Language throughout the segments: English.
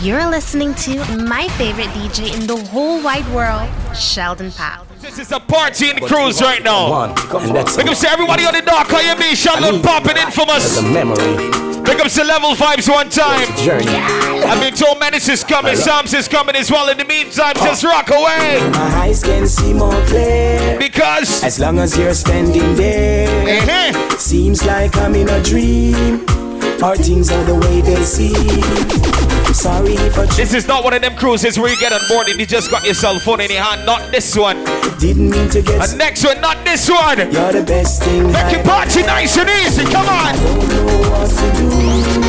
You're listening to my favorite DJ in the whole wide world, Sheldon Papp. This is a party in the cruise right now. One, and that's Big up to everybody on the dock. How you be? Sheldon Papp and infamous. The. Big up to level vibes one time. Journey. I've been told Menace is coming, Psalms is coming as well. In the meantime, just rock away. My eyes can see more clear. Because as long as you're standing there, uh-huh. seems like I'm in a dream. Our things are the way they seem. Sorry for This is not one of them cruises where you get on board and you just got your cell phone in your hand. Not this one. Didn't mean to get. And next one, not this one. You're the best thing. Make your party nice and easy. Come on. Don't know what to do.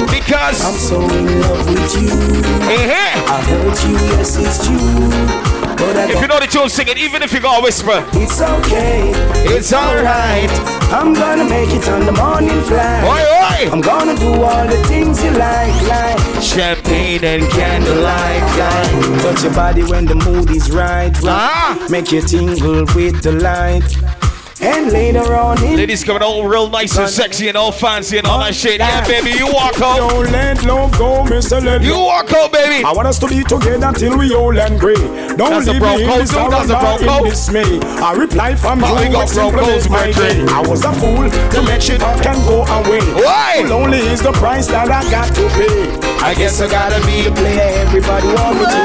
Because I'm so in love with you. Uh-huh. I hurt you, yes, it's true. If you know the tune, sing it, even if you got a whisper. It's okay. It's alright. I'm gonna make it on the morning flight. Oi, oi. I'm gonna do all the things you like, like champagne and candlelight. Like. Touch your body when the mood is right. right. Ah. Make you tingle with the light. And later on in Ladies coming all real nice and sexy and all fancy and all that oh, shit. Yeah, baby, you walk out. Don't let love go, Mr. Let You walk out, baby. I want us to be together till we old and gray. Don't That's leave me in this That's a in dismay. I reply from oh, you, got bro my day. I was a fool to let shit up can go away. Why? Lonely is the price that I got to pay. I guess I gotta be the player everybody want me to.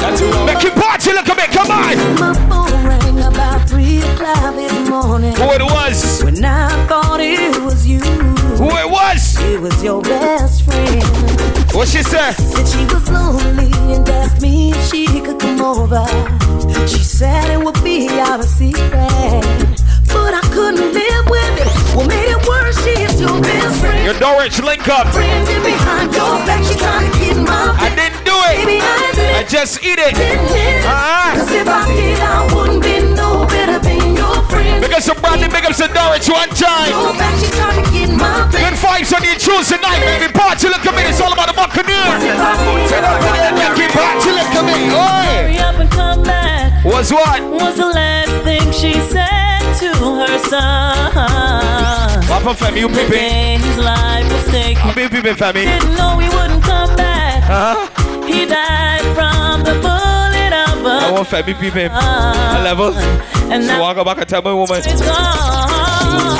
That's Make it party, look at me, come on. My phone rang about three o'clock this morning. Who it was? When I thought it was you. Who it was? It was your best friend. What she said? Said she was lonely and asked me if she could come over. She said it would be our secret. But I couldn't live with it. What made it worse, she is your best friend. Your Norwich link up. Friend behind your back, she trying to get my I it. Baby, I. I just eat it. Uh-huh. Cause if I did, I wouldn't be no better than your friend. Big up some Bradley, big up some Norwich one time. Your back, she trying to get my Good vibes on the intrusion tonight, baby. Party, look at me. It's all about the Buccaneer. Turn to the lucky party, look at me. Hurry up and come back. Was what? Was the last thing she said to her son. Papa fam, you. His life was taken. I'm peeping, family. Didn't know he wouldn't come back. Uh-huh. He died from the bullet of a I want family peeping. A level. And so now I go back and tell my woman.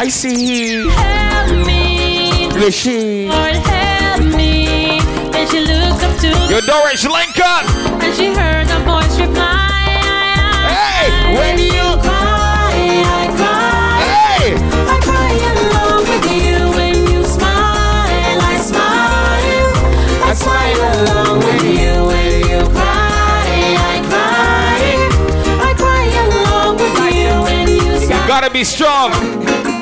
I see. Help me. Lucy. Lord, help me. And she looked up to Your Norwich link up. and she heard a voice reply. Hey, when you cry, gotta be strong.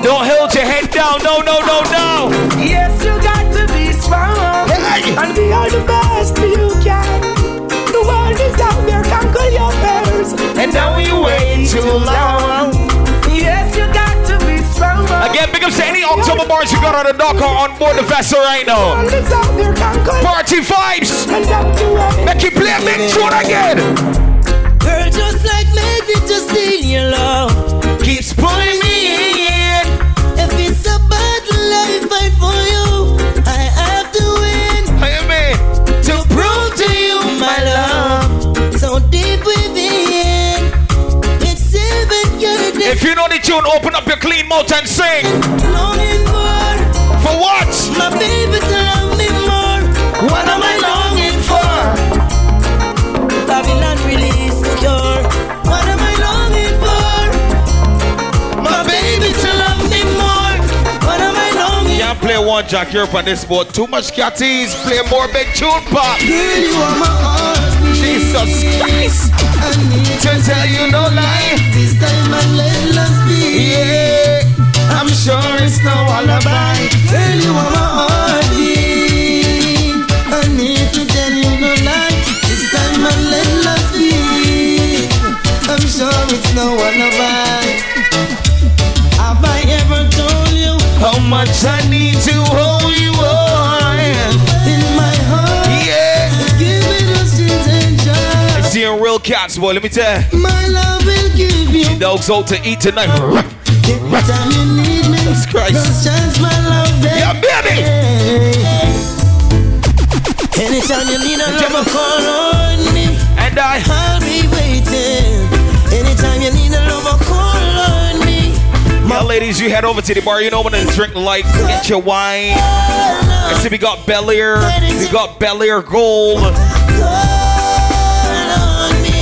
Don't hold your head down. No, no, no, no. Yes, you got to be strong Hey. and be all the best you can. The world is out there, conquer your fears, and now you wait too long. Yes, you got to be strong. Again, big up to any October bars you got on the dock or on board the vessel right The now. world is out there, conquer Party vibes. and don't you. Make you play a big tune again. Just like magnet, just in your love. Keeps pulling me in. If it's a battle I fight for you, I have to win. Hey, man. To prove to you my love, so deep within. It's seven years If you know the tune, open up your clean mouth and sing. For what? my baby Can't play one Jack Europe on this boat. Too much catties. Play more big tune pop. Girl, you are my heart. Jesus Christ. I need To tell you no lie. This time I let us be. Yeah. I'm sure it's no alibi. Girl, you are my heartbeat. I need to tell you no lie. This time I let us be. I'm sure it's no alibi. Much I need to hold you on. in my heart? Yeah. Give things and joy. Seeing real cats, boy. Let me tell you. My love will give you Dogs out to eat tonight. every time you need me. Jesus Christ. Those chance my love there. Yeah, baby. Anytime you need a love, call on me. And I, I'll be waiting. Anytime you need a love, call. Now, ladies, you head over to the bar. You know when to drink light, get your wine. I see we got Belaire, we got Belaire Gold. Me.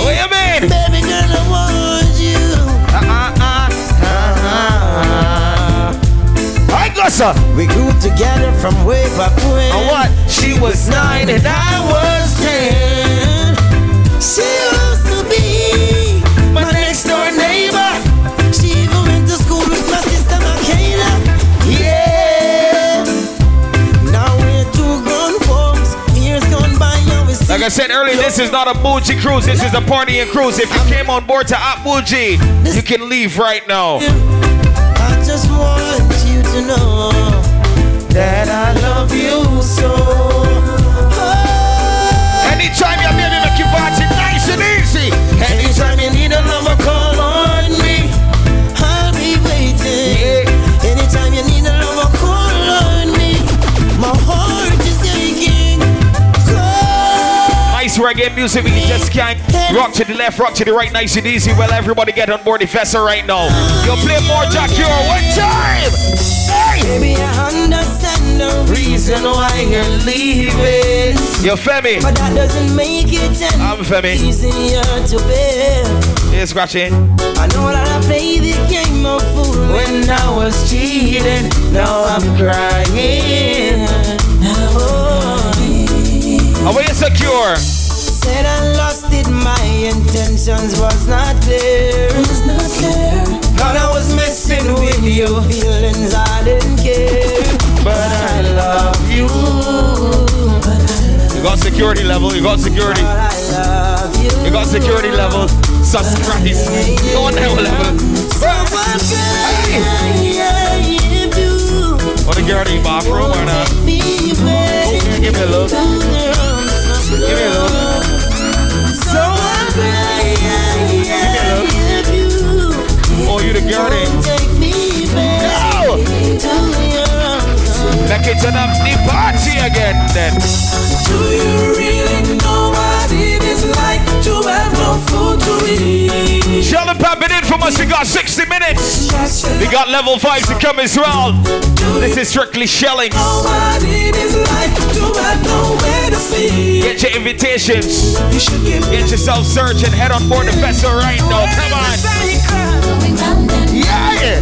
What you? Baby girl, I want you. I got some. We grew together from way back when. And what? She was nine and I was ten. She I said earlier, this is not a bougie cruise. This is a party partying cruise. If you came on board to App Bougie, you can leave right now. I just want you to know that I love you so. Reggae music, we just can't rock to the left, rock to the right, nice and easy. Well, everybody get on board the festa right now. You'll play more Jack Cure one time. Hey! Baby, I understand the reason why you're leaving. Yo, Femi. But that doesn't make it any I'm Femi. easier to bear. Yeah, scratching. I know that I played the game of fool when I was cheating. Now I'm crying. Oh. Are we insecure? Said I lost it, my intentions was not clear. Was not clear. Thought I was messing with your feelings, I didn't care. But I love you. You got security level, you got security. But I love you. You got security level. Subscribe. Go on level level. So what could I give you? Want to get the bathroom or not? Me Give me a look. to the arms of Give me a look. You? You the girlie. Take me back No! to the arms of Back into the, the party again then. Do you really know what it is like to have no food to eat? Shell and Pap it in from us. We got 60 minutes. We got level 5 to come as well. This is strictly shelling. Get your invitations. You Get yourself searched and head on board the vessel right now. Come on. Yeah.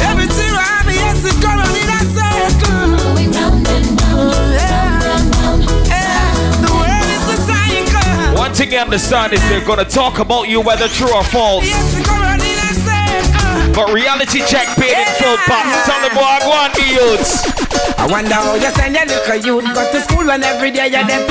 Everything around me has to come on in a circle. Yeah. The world is a cycle. One thing you understand is they're gonna talk about you whether true or false. But reality check paid in full pop. Tell the boy I want the youths. I wonder how you send your little youth go to school when every day you're there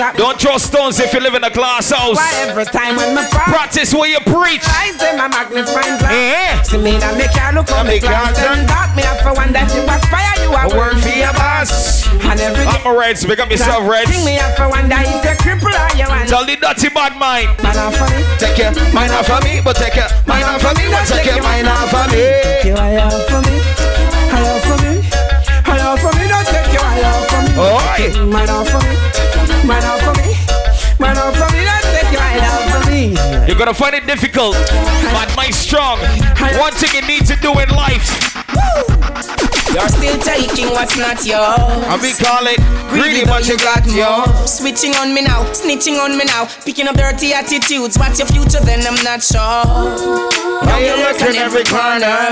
on corner a shop. Don't throw stones if you live in a glass house. Why every time when my Practice what you preach. eyes them a magnifying glass. Eh? See me now me can't look on me me class. can't dark me have for one that you aspire you a work for your boss. And every day I'm a Reds. Pick up yourself, Reds. Think me have for one that if you cripple or you want. Tell the dirty bad mind. Man off for me. Take your mind off of me, but take your mind off of me, but take your mind off of me. You eye off for me. Eye off for me. Eye off for me. Don't take your eye off for me. Oi. Mind off for me. Mind off for me. Mind off for me. Don't take your off for me. You're gonna find it difficult, but my strong. One thing you need to do in life, You're still taking what's not yours. and we call it greedy, but you got more. Switching on me now, snitching on me now, picking up dirty attitudes. What's your future? Then I'm not sure. Now you're looking every corner,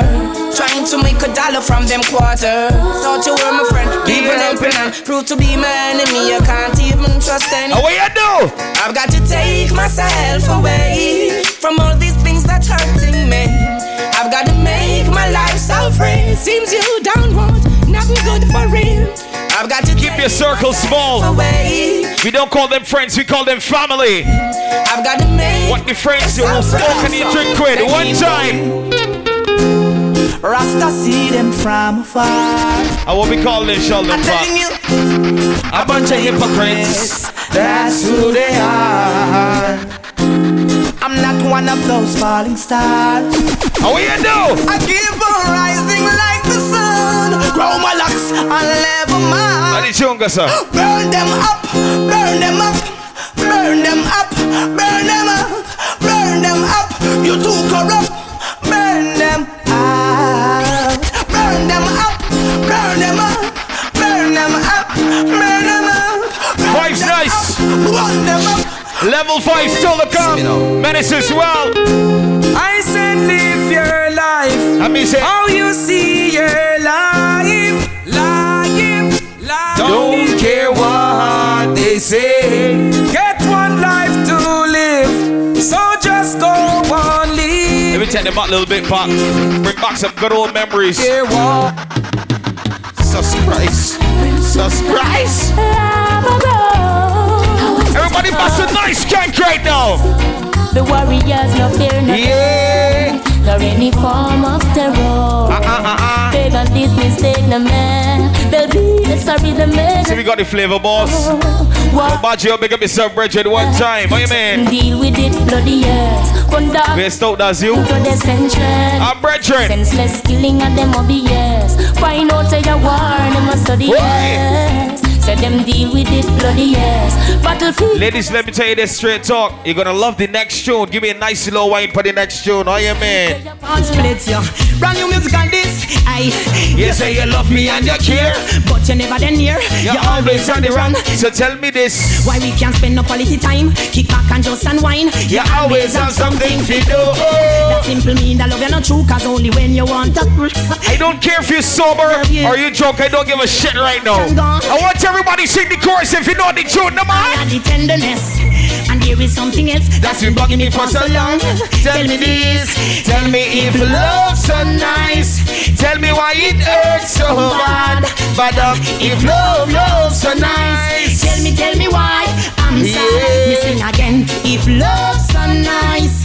trying to make a dollar from them quarters. Thought you were my friend, even helping and prove to be my enemy. You can't even trust anyone. Oh, what you do? I've got to take myself away from all these so free. Seems you don't want nothing good for real. I've got to Keep your circle small. away. We don't call them friends, we call them family. I've got to make What the friends do, who smoke and you drink with. One time. Rasta see them from afar. And what we call this, Sheldon I'm telling Pop. you, A bunch of hypocrites. that's who they are. I'm not one of those falling stars. What you do? I keep on rising like the sun. grow my locks and level my. What is younger, sir? Burn them up, burn them up, burn them up, burn them up, burn them up. You too corrupt, burn them out, burn them up, burn them up, burn them up, burn them up. Vibes nice. Burn them up. Level five still to come. Menace as well. I said live your life. I mean, say, How you see your life, life, life. Don't care what they say. Get one life to live, so just go on live. Let me take them back a little bit back. Bring back some good old memories. Care what? Surprise. Surprise. Everybody bust a nice skank right now. The warriors no fear no Yeah. nor any form of terror. Uh-uh-uh. Beg on this mistake no man. They'll be sorry the man. See, we got the flavor, boss. What Baggio, big up yourself, Bridget, one time. What you mean? deal with it bloody years. One dog We're stoked as you. the. I'm uh, Bridget. Senseless killing of them obvious. Find out say the war, them must study yes. Say them deal with it bloody yes. Battlefield. Ladies, let me tell you this straight talk. You're gonna love the next tune. Give me a nice slow wine for the next tune. Oh, yeah, man. On splits yo, brand new music on this. I, You say you love me and you care. but you never then near. You're always on the run. So tell me this. Why we can't spend no quality time? Kick back and just unwind. You always have something to do. That simple mean that love you not true, cause only when you want to. I don't care if you're sober or you drunk. I don't give a shit right now. I want everybody sing the chorus if you know the tune. Come I on. the tenderness, and there is something else that's been bugging me for so long. Tell me this, Tell me if love's so nice. Tell me why it hurts so bad. But um, if love, love's so nice. tell me, tell me why I'm sad. Yeah. Missing again. If love's so nice,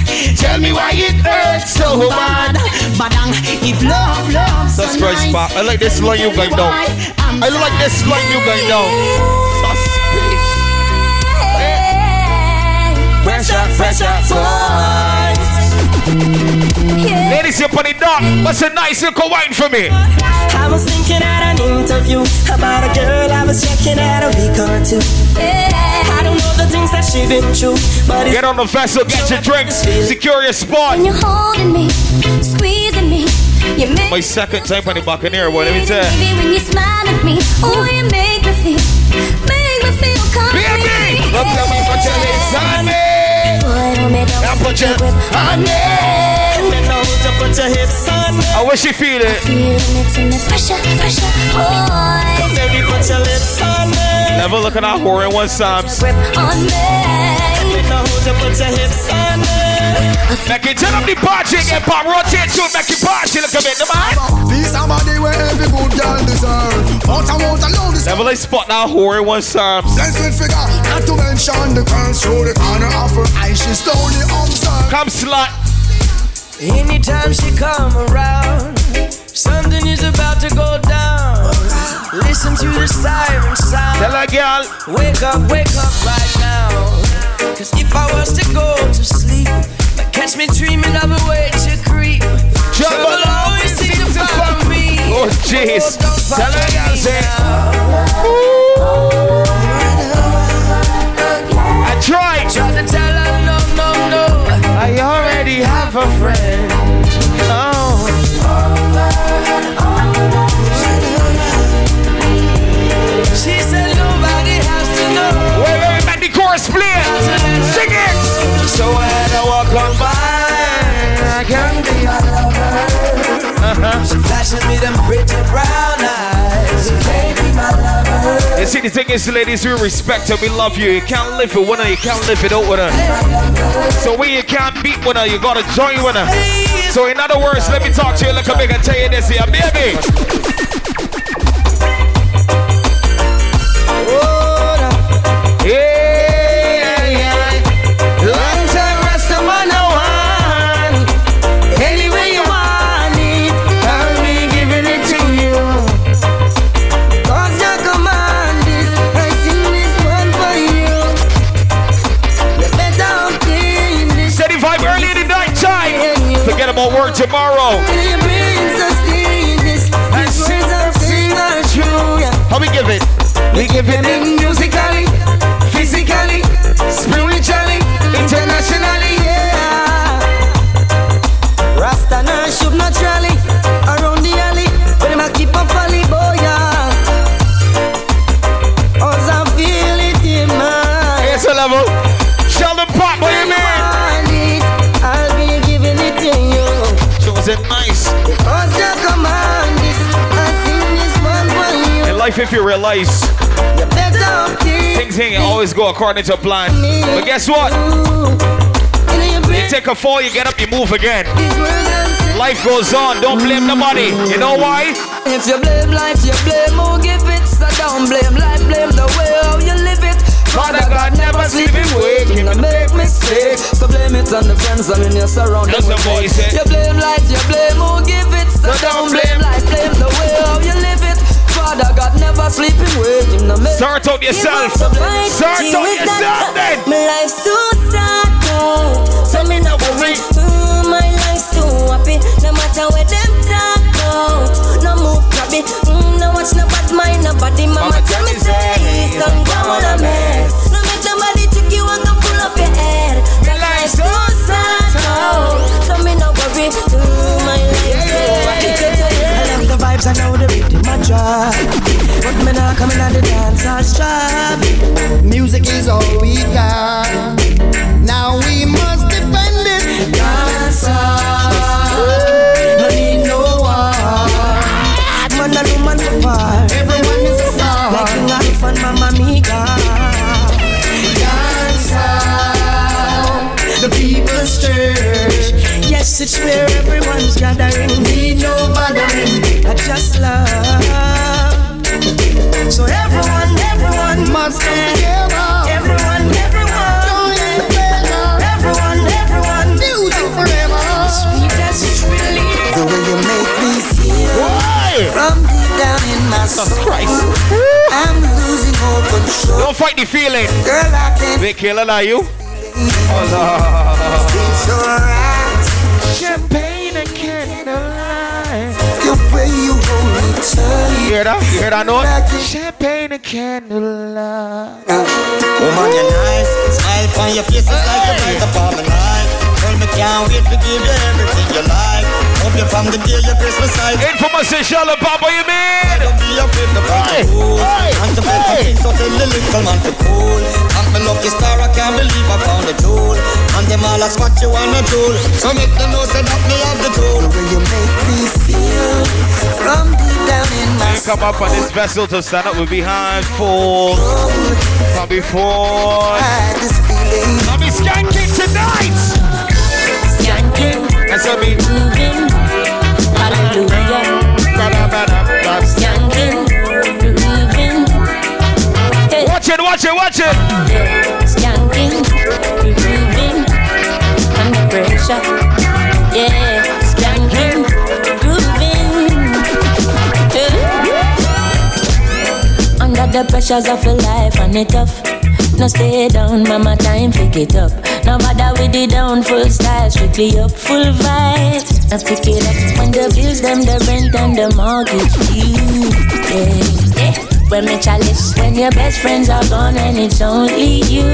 Tell me why it hurts so bad. But um, if love, love's so That's nice. right, Spot. I like this line you going down. I like this line you going down. Suspicious. Pressure, pressure, boys. Ladies, up on the dock. What's a nice little wine for me? I was thinking at an interview about a girl I was checking out a week or two. I don't know the things that she been through, but Get on the vessel, get your drinks, secure your spot. When you're holding me, squeezing me, you make My second time on the Buccaneer, boy. Let me tell you. When you smile at me, oh, you make me feel, make me feel. Baby, look at me, put lips on me. Boy, hold me down, Now put your on me. Bend down to put your hips on me. How wish you feel it? Feeling it in the pressure, pressure, boy. Baby, put your lips on me. Never look at our whore in one Psalms. Grip on me. Bend down to your hips on me. Make it turn up the party again, pop, rotate to make it party, look a bit, the man. This somebody where every good girl deserve. But I won't allow this. Never like spot now whore in one Psalms. Let's not figure not to mention the girls through the corner of her eyes. She's slowly observed. Come slut. Anytime she come around, something is about to go down. Listen to the siren sound. Tell her girl. Wake up, wake up right now. Cause if I was to go to sleep, might catch me dreaming of a way to creep. Trouble always seems to find me. Oh, jeez. don't Tell her girl, say. See, the thing is, ladies, we respect her, we love you. You can't live with her, you can't live it out with her. So when you can't beat with her, you gotta join with her. So in other words, let me talk to you a big and tell you this here, baby. tomorrow. How we give it? We give it in life, if you realize You things ain't always go according to plan, but guess what? You take a fall, you get up, you move again. This world and say, Life goes on. Don't blame nobody. You know why? If you blame life, you blame who give it. So don't blame life, blame the way how you live it. Father God never sleep him wake him and make mistakes. So blame it on the friends I mean you're surrounded That's with. boy fake. You blame life, you blame who give it. So don't blame life, blame the way how you live it. Father God never sleep him wake him no. Sort out yourself. So Sort out yourself then. My life's so sad now. So me no worry. Mm, my life's so happy. No matter where them talk about. No move grabby. Mm, no watch no bad mind nobody. Mama, tell me say, go on a mess. No make nobody take you and go pull up your head. My life's so sad now. Vibes, I know the rhythm, my drive. But me not coming at the dance, I strive. Music is all we got. Now we must defend it. Dance No need no one. Man and woman apart. Everyone is a star. Like King Alpha and Mama Mika. Dance the people's church. Yes, it's where everyone's gathering. Need no bothering. I just love. So everyone, everyone Must come together. Everyone, everyone. Join together. Everyone, everyone. Music forever. Sweetest relief. The way you make me feel Why? from deep down in my soul. Christ. I'm losing all control. Don't fight the feeling. Girl, I can't Big killer, are you? feel so right. Oh, Champagne You hear that? You hear that note? Champagne and candlelight. Woman, you're nice. Smile on your face is like the bright of all my life. Girl, me can't wait to give you everything you like. Hope you from the day you Christmas side. Infamous and Charlotte Bob, what you mean? Don't be afraid to Hey, the rules. hey, And to play hey. things so tell the little man to cool. Thank me lucky star, I can't believe I found the tool. And them all ask what you wanna do. So make them know say that me have the tool. The way you make me feel from deep down in my You come up on this vessel to stand up with behind full. soul. From before. I had this feeling. I'll be skanking tonight. What I mean. moving. Watch it, watch it, watch it. Under pressure. Yeah, grooving. Under the pressures of a life and tough. No stay down, mama, time pick it up. No matter with the down, full style, strictly up, full vibes. I pick it up when the bills, them, the rent and the mortgage due. Yeah, yeah. When me chalice, when your best friends are gone and it's only you.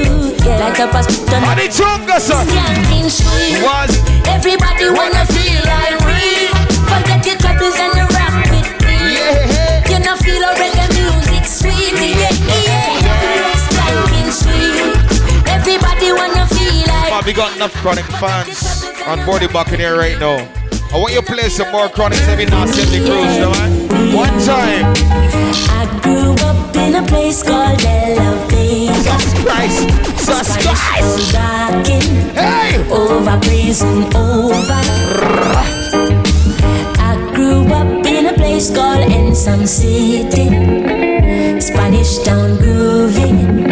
Yeah, like a hospital. On the jungle, son. Skanking sweet. Was Everybody wanna feel like we. Forget your troubles and the rock with me. You know feel a reggae music sweet. Yeah, yeah. Skanking sweet. Everybody wanna like. We got enough chronic fans on board the Buccaneer right now. I want you to play some more chronic every now and the cruise, no man? One time. I grew up in a place called Elevators. Christ. Jesus Christ. Hey! over prison over. I grew up in a place called Ensom City. Spanish town grooving.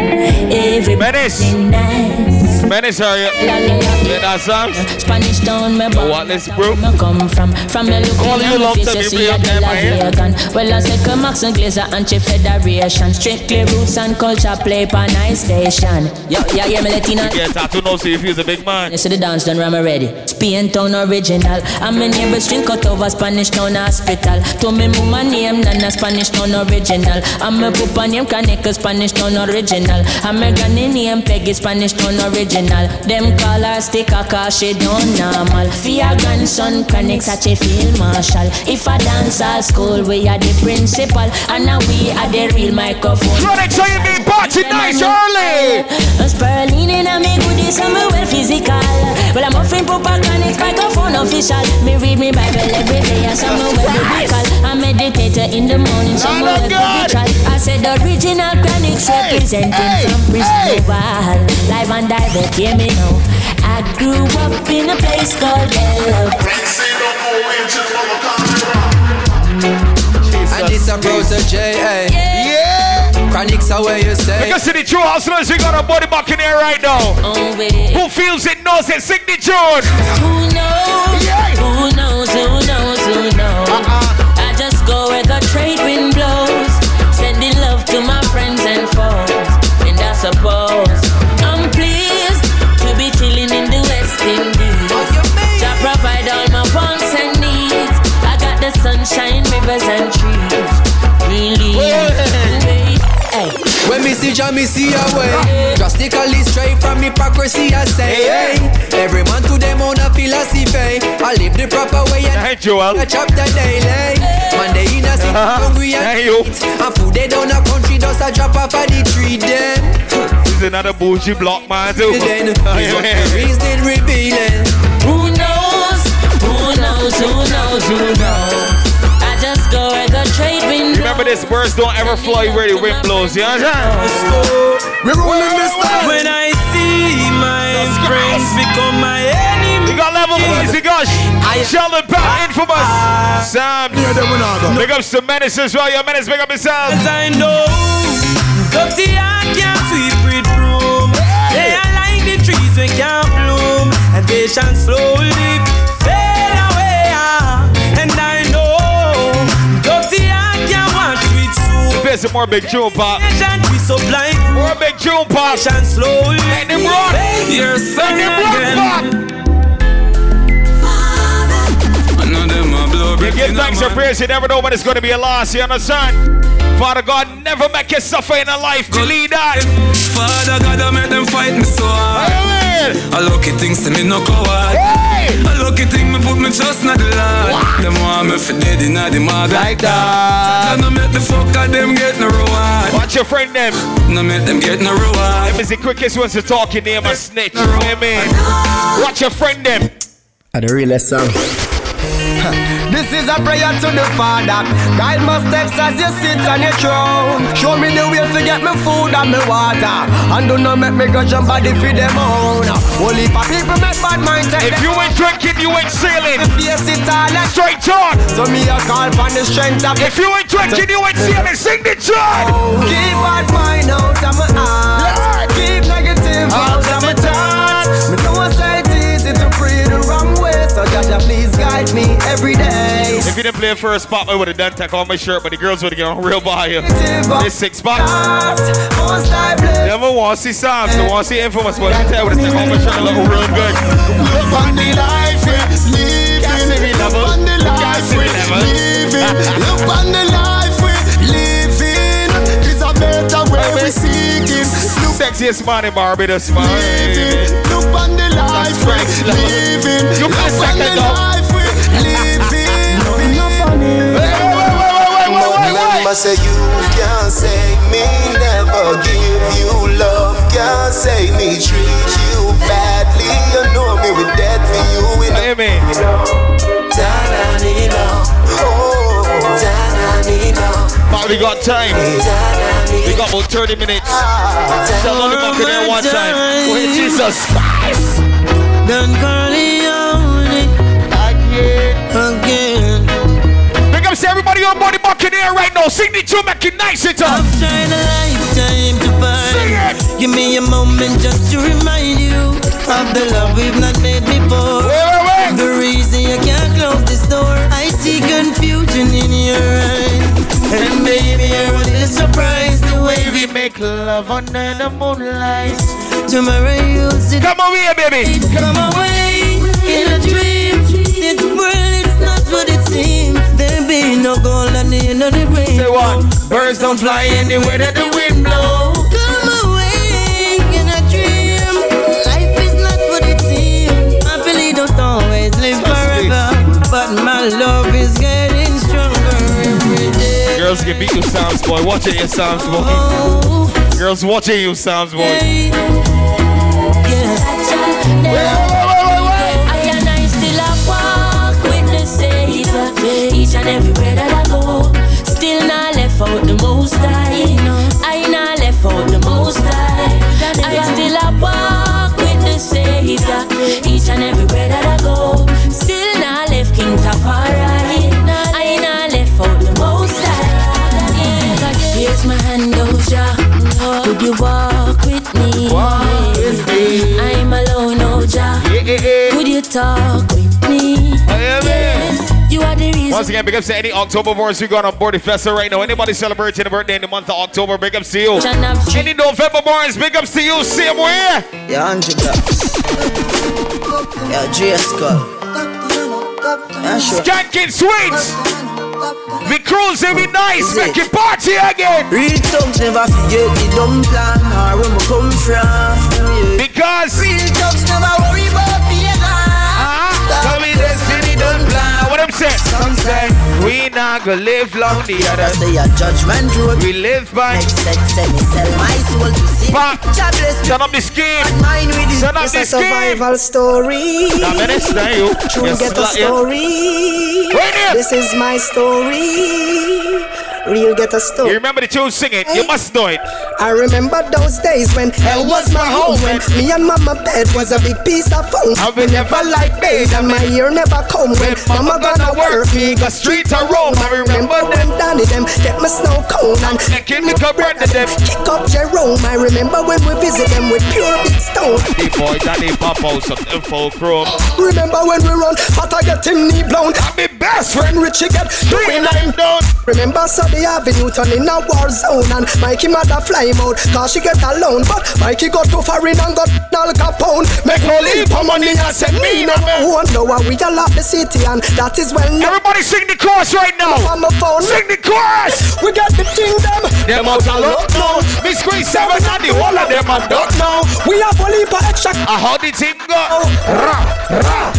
Menace. Everybody nice. Menace, are you? La, la, la, Hear that song? Spanish town, me born. what, let's bro? Me come from, from me look All in you love face, them, you you see play a up hear. Vegan. Well, I say come Max and Glazer anti Federation, strictly roots and culture play pa nice station. Yo, yeah, yeah, me Latina. Yeah, tattoo no see if he's a big man. You see the dance done, I'm ready. Spain town original. I'm a neighbor's drink out over Spanish town hospital. To me, mama name, Nana Spanish town original. I'm a papa name, Kaneka Spanish town original. I'm a name, Peggy Spanish town original. Them call her sticker cause she don't normal. Fear grandson, Kaneka such a field marshal. If I dance at school, we are the principal. And now we are the real microphone. Chronic, so you be party nice early. Us pearly me some well physical. Well, I'm offering proper connect microphone official. Me read me Bible every day, I some well biblical. I meditate in the morning, some well spiritual. I said the original chronics representing from prison hey. Live and direct, hear me now. I grew up in a place called Bella. And this a protege, hey. Yeah. Chronics are where you say. Because in the true hustlers, we got a body back in here right now. Oh, Who feels it knows it, sing the tune. Who knows? Yeah. Who knows? Who knows? Who knows? Uh-uh. Where the trade wind blows. Sending love to my friends and foes. And I suppose I'm pleased to be chilling in the West Indies. To provide all my wants and needs. I got the sunshine, rivers and trees. Really. Hey. When me see Jah, me see a way. Drastically straight from hypocrisy, I say. Hey, Every man to them own a philosophy. I live the proper way and hey, Joel. a chapter daily. Man, they in a city, uh-huh. hungry and hey, you. And food they down a country, does a drop off of the tree them. This is another bougie block, man, too. Then, is did revealing. Who knows? Who knows? Who knows? Who knows? Remember this, birds don't ever fly where the wind blows, you understand? We're rolling this time. When I see my friends become my enemy. We got level easy gosh. Sheldon Pat infamous. Sam. Yeah, then we not go. Big ups to Menace as well. Your Menace, big up yourself. As I know, dirty I can't sweep with broom. They are like the trees we can't bloom, and they shall slowly soup. There's more big June pop. They so blind. More big June pop. They shall slowly Let them run. fade your son them run, again. pop. None of them are blow You give thanks and praise. You never know when it's going to be a loss. You understand? Father God, never make you suffer in a life. Delete that. Father God, I make them fight me so hard. Amen. A lucky thing to me no coward. Hey. A lucky thing me put me trust in the Lord. Them want me for dead in the mud Like that. And I make the fuck of them get no reward. Watch your friend them. No make them get no reward. Them is the quickest ones to talk your name a snitch. You know what I mean? Watch your friend them. Are the realest song. This is a prayer to the Father. Guide my steps as you sit on your throne. Show me the way to get me food and me water. And do not make me go jump body for them own. Only for people make bad mind take If you ain't drinking, you ain't sailing. face it all and Straight talk. So me a call for the strength of If you ain't drinking, you ain't sailing. Sing the tune. Keep bad mind out of my heart. Keep day. If you didn't play first spot, I would have done take off my shirt, but the girls would have gone real by you. This six spot. Most I bless. Never want to see Sam, so want to see infamous, but I tell you, I would have taken off my shirt and look real good. Look on the life we're living. Can't say we never. Look on the life we're living. Look on the life we're living. It's a better way we're seeking. Look Sexiest man in Barbados, man. Look on the life we're living. You can on second the up. Wait, wait. Say you can't say me never give you love Can't say me treat you badly You know me with death for you in Hear me. Tananino Oh Tananino But we got time. We got about 30 minutes. Tell on the back in there one time. Oh, wait, Jesus Christ. Don't call Don Corleone again. Big up to everybody body back in here right now. Sing the tune, make it nice it up. Tried a lifetime to Sing find. it. Give me a moment just to remind you of the love we've not made before. Wait, wait, wait. The reason you can't close this door, I see confusion in your eyes. And baby, you're a little surprised the way we make love under the moonlight. tomorrow you sit Come over here, baby. Come away in a dream. This world is not what it seems. Be no gold at the end of the rainbow. Say what? Birds don't fly anywhere that the wind blow. Come away in a dream. Life is not what it seems. Happily don't always live forever. But my love is getting stronger every day. Girls can beat you, Psalms boy. Watch it, you Psalms boy. Oh, Girls watching you, Psalms boy. yeah. I and everywhere that I go, still not left out the most high. I not left out the most high. I still a walk with the Savior. Each and everywhere that I go, still not left King Tafari. I not left out the most high. Yeah. Here's my hand, oh, Doja. Could you walk with me? I'm alone, oh, Oja. Could you talk with me? Yes, you are the reason. Once again, big ups to any October boys who got on board the festival right now. Anybody celebrating a birthday in the month of October, big ups to you. Any November boys, big ups to you. Same way. Yeah, Angie Blacks. Yeah, J.S. Yeah, sure. Skanking sweets. The cruise will be nice. Make it party again. Real thugs never forget the dumb plan or where we come from. Yeah. Because real thugs never worry about What I'm saying? Some say we not gonna live long. The other say a judgment road. we live by. Next set, say sell my soul to see. Pop. God bless me. Turn up the scheme. Mine with. Turn up the scheme. survival story. Now, you. True Yes, a story. Right here. This is my story. Real get a You remember the tune? Sing it. You must know it. I remember those days when hell was my home. When me and mama bed was a big piece of foam. I We will never like bed and my ear never come. When mama gonna work, me go street to roam. I remember them Danny them get my snow cone and Making me run to them. kick up Jerome. I remember when we visit them with pure big stone. The boy Danny pop out some info chrome. Remember when we run, Fat I get him knee blown. I'm the best Friend Richie get Three nine down. Remember Sunday Avenue turn in a war zone And Mikey mother fly him out Cause she get alone But Mikey got too far in and got Al Capone Make no leap for money and send me no Oh no we all lock the city And that is when Everybody sing the chorus right now. on my phone Sing the chorus. We got the kingdom Them out a lot now. Me squeeze seven and the whole of them are duck now. We have a leap of extra I how the team go. Ra, ra.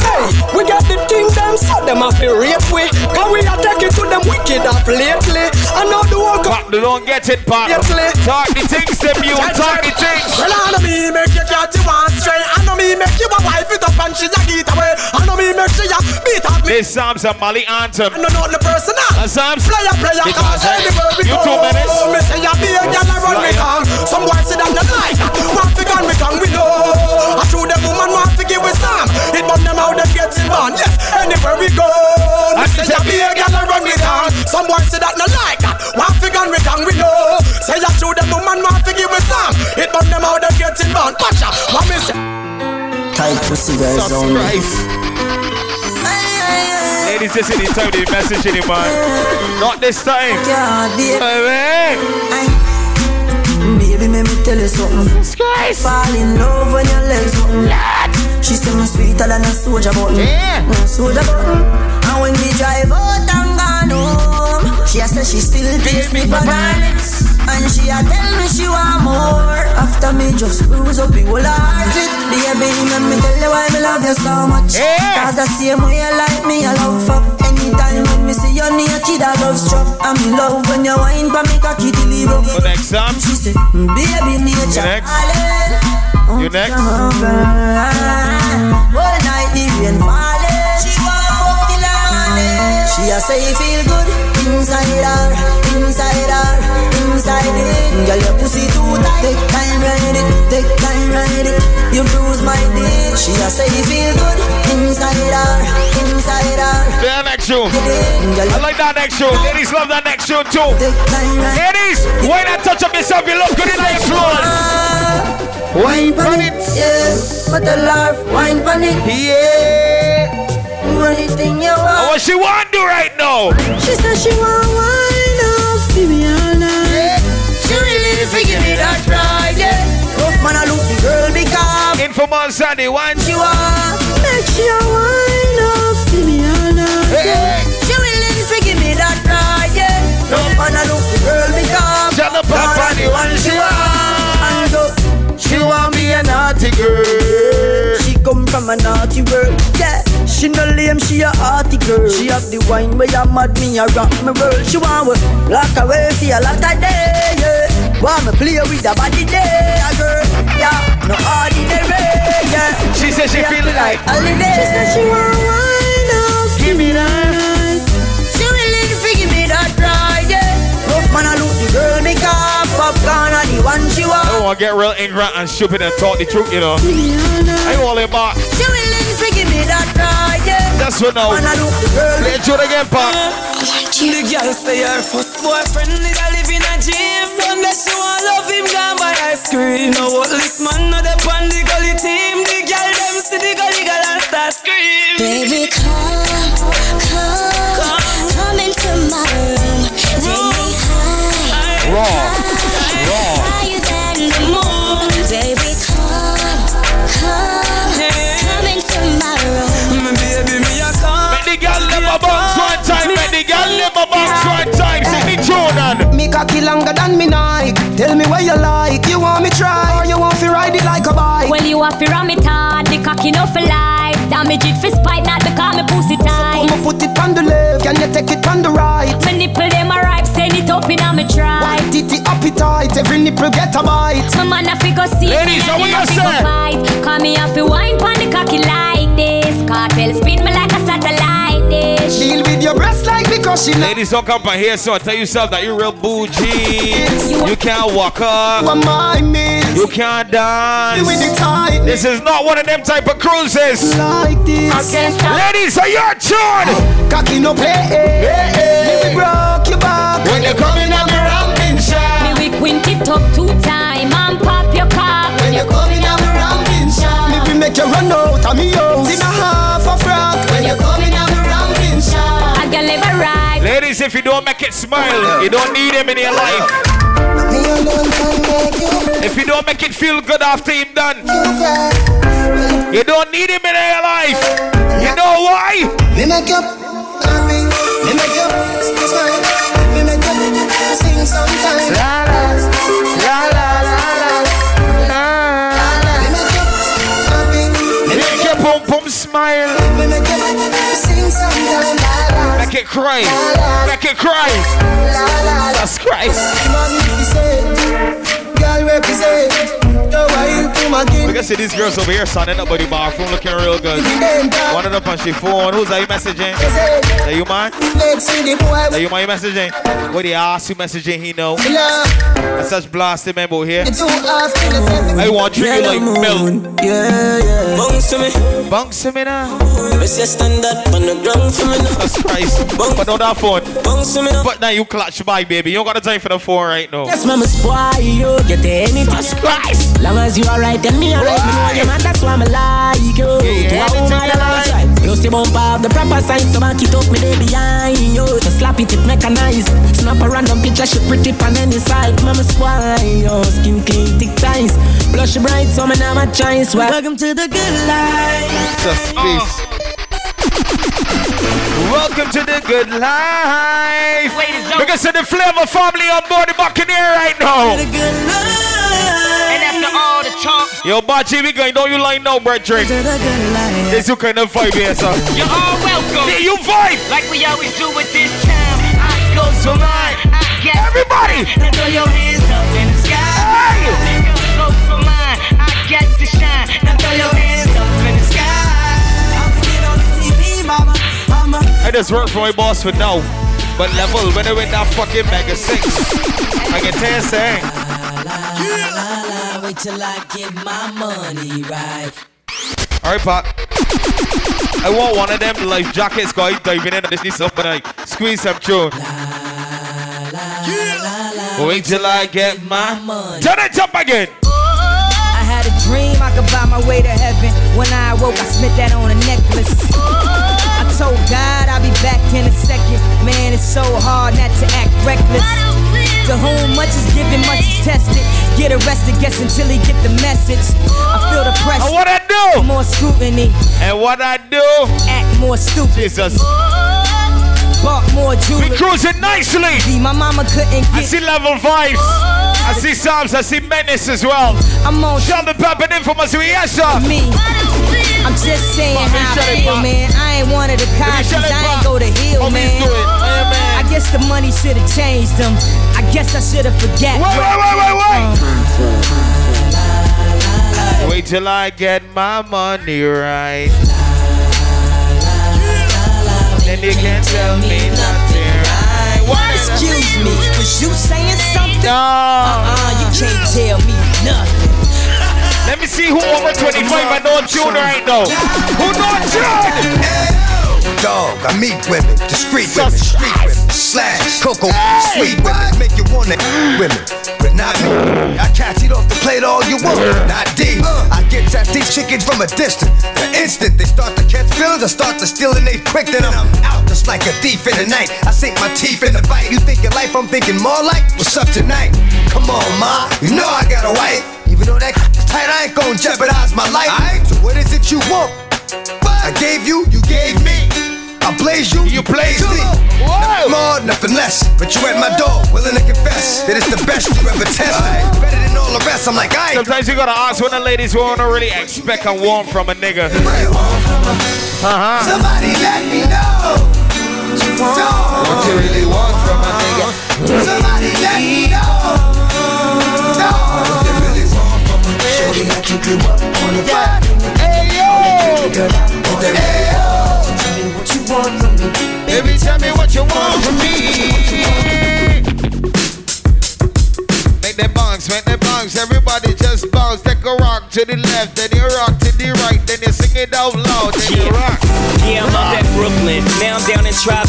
Hey, we got the kingdom So them have to rape we Cause we are taking to them wicked up lately I know the world Pop, they don't get it, pop. Lately. Talk the things, them you talk the things. Well, I know me make you cat you one straight. I know me make you a wife it up and she a get away. I know me make she a beat up me. This Psalms a Mali anthem. I know not the personal. And Psalms. Player, player, Because, anywhere we you go. two minutes. Me say you be a girl and run me down. Some boys sit down the like that. Want to gun me gun we know. I show them woman want to give with some. It burn them out them get it on. Yes, anywhere we go. Me And say she you be a girl and run me down. Some boys sit down the like that. Want to gun me gun we know. Say you show them woman want to give with some. It burn them out them get it on. Watch out, what me say? Tight pussy guys Jesus only. Christ. Ladies, this is the time to message any man. Not this time. Yeah, baby. Make me tell you something. Fall in love when your legs something. She say me sweeter than a soldier button. Yeah. A soldier button. And when we drive out and gone home, she a say she still taste me for her. And she a tell me she want more. After me just bruise up the whole heart. It, baby, let me tell you why me love you so much. Yeah. Cause the same way you like me, I love fuck. Anytime when me see you naked, I love struck. I'm in love when you wine for me cocky till it broke. So next time. She said, baby nature You next? You next? All night the rain falling. She a say feel good inside her, inside her, inside it. Girl your pussy too tight. Take time ride it, take time ride it. You bruise my dick. She a say feel good inside her, inside her. Yeah, next show. I like that next show. Ladies love that next show too. take time ride it. Ladies, why not touch up yourself? You look good in the ah, influence. Wine pon it, yeah. But the laugh, wine pon it, Yeah. Do anything you oh, want. What she want to do right now? She said she want wine off Viviana. Yeah. She really need to give me that ride, yeah. Rough man, I look the girl because Informal Sunday one. she want make she a wine off Viviana. Hey. She really need to give me that ride, yeah. Rough oh, man, I look the girl because Shut up, Papa, the one she and go. She want be a naughty girl. She come from a naughty world, yeah. She no lame, she a hearty girl. She have the wine where I mad, me I rock my world. She want we lock away for a lot of day. Yeah. Want me play with the body day, a girl. Yeah, no ordinary. Yeah. She said she, she feel like holiday. She said she want wine up. Give me that. She willing to give me that ride. Yeah. Rough man, I look the girl make car popcorn on the one she want. I don't want to get real ignorant and stupid and talk the truth, you know. Rihanna. I want all back. She willing to give me that ride. That's what now. Play it again, Pop. The girl say her first boyfriend did a live in a gym. Sunday she want love him gone by ice cream. Now what this man not up on the gully team. Longer than me Nike. Tell me what you like. You want me try or you want to ride it like a bike? Well, you have to ram it hard, the cocky no for life. Damage it for spite, not because me pussy tight. Put tight. my foot it on the left, can you take it on the right? My nipple them a ripe, send it up in a me try. White titty appetite, every nipple get a bite. My man a fi go see Ladies, me, how we and gonna then a fi go say? fight. Call me a fi wine pon the cocky like this. Cartel spin me like a satellite dish. Deal with your breast like because she know Ladies, don't come from here, so tell yourself that you're real bougie. You can't walk up. what my miss. You can't dance. with the tight This is not one of them type of cruises. like this. Ladies, are your tune? Cocky no play. Eh. Me broke your back When you're coming on the ramping Me shot. we quint it up two time and pop your cock. When you're coming on the ramping shot. Me we make you run out of me house in a half a frock. When you're coming on the ramping shot. I can live a ride. Ladies, if you don't make it smile, you don't need him in your life. Me alone can make you If you don't make it feel good after him done, you don't need him in your life. You know why? Me make you happy. Me make you smile. Me make you sing sometimes. La la la la la la. Ah. Me make you Make your boom boom smile. Me make you sing sometimes. Make it cry. Make it cry. Jesus Christ. Man, if you girl represent. Go wild to my We can see these girls over here standing up by the bathroom looking real good. Them talk, One up on she phone. Who's that you messaging? say, That you man? Let's see the boy That you man you messaging? What the ass you messaging he know? with love. That's such blasting member here. The two half to. I want treat you like milk. Yeah, yeah. Bounce to me. Bunks to me now. Me say stand up on the ground for me now. Jesus Christ. But on that phone. Bounce to me now. But now you clutch my baby. You don't got the time for the phone right now. Yes, mama spoil you. Get anything. Jesus Christ. Long as you alright, then me alright. Me know you man, that's why me like you. Yeah, To a woman anything I you like. You see bump up the proper sign, so back it up me there behind you. Just slap it, it mechanized. Snap a random picture, she pretty on any side. Mama spoil you. Skin clean, thick ties. Blush bright, so me now my choice. Welcome to the good life. Jesus peace. Welcome to the good life. Look at the flavor family on board the Buccaneer right now. The good life. And after all the talk, Yo, Bachi, we going, don't you like no bread To the good. This you kind of vibe here, sir. you're all welcome. Yeah, you vibe. Like we always do at this time. I go so mine. I get Everybody. Now throw your hands up in the sky. Hey. Go for mine. I get to shine. Now throw your hands up in the sky. I'ma get on the TV, mama. I'ma I just work for my boss for now. But level, when I went that fucking mega six, I can tell you saying. Wait till I get my money right. Alright, Pop. I want one of them life jackets guy diving in this needs something like squeeze some tune. Wait till I get my money. Turn it up again. I had a dream I could buy my way to heaven. When I awoke, I spent that on a necklace. I told God I'll be back in a second. Man, it's so hard not to act reckless. To whom much is given, much is tested. Get arrested, guess until he get the message. I feel the And pressure. what I do? More scrutiny, And what I do? act more stupid, Jesus. bought more We jewelry. cruising nicely. My mama couldn't get. I see level vibes. I see Psalms. I see menace as well. I'm on Sheldon Pepper Infamous. Yes, sir. me. I'm just saying Pop, how I it, feel, Pop. man. I ain't one of the me Cosby's. shut it, I ain't go to Hill, Homies man. Guess the money should have changed them. I guess I should have forget. Wait, where wait, wait, wait. Wait till I get my money right. Then you can't tell me nothing right. What? Excuse me, was you saying something? No. Uh, you can't tell me nothing. Let me see who over 25 and don't tune right now. Who don't tune? Dog, I meet women, discreet women, street women, slash, cocoa, sweet women, make you wanna women, but not me. I catch it off the plate all you want, not deep. Uh. I get at these chickens from a distance. The instant they start to catch feelings, I start to steal and they quick, then I'm out just like a thief in the night. I sink my teeth in the bite. You thinking life, I'm thinking more like, what's up tonight? Come on, ma, you know I got a wife. Even though that tight, I ain't gonna jeopardize my life. So what is it you want? I gave you, you gave me. Blaze you, you blaze me. Nothing more, nothing less. But you at my door, willing to confess that it's the best you ever tested. Better than all the rest. I'm like, I. Sometimes you gotta ask when the ladies wanna really expect and want from a nigga. Uh-huh. Somebody let me know. What you really want from a nigga? Somebody let me know. No. What you really want from a nigga? Shorty, I keep you up on the vibe. Hey yo. Hey yo. Want from me. Baby, tell me what you want from me. Make them bounce, make them bounce. Everybody just bounce. Take a rock to the left, then you rock to the right, then you sing it out loud, then you rock. Yeah, I'm up at Brooklyn. Now I'm down in Tribeca, right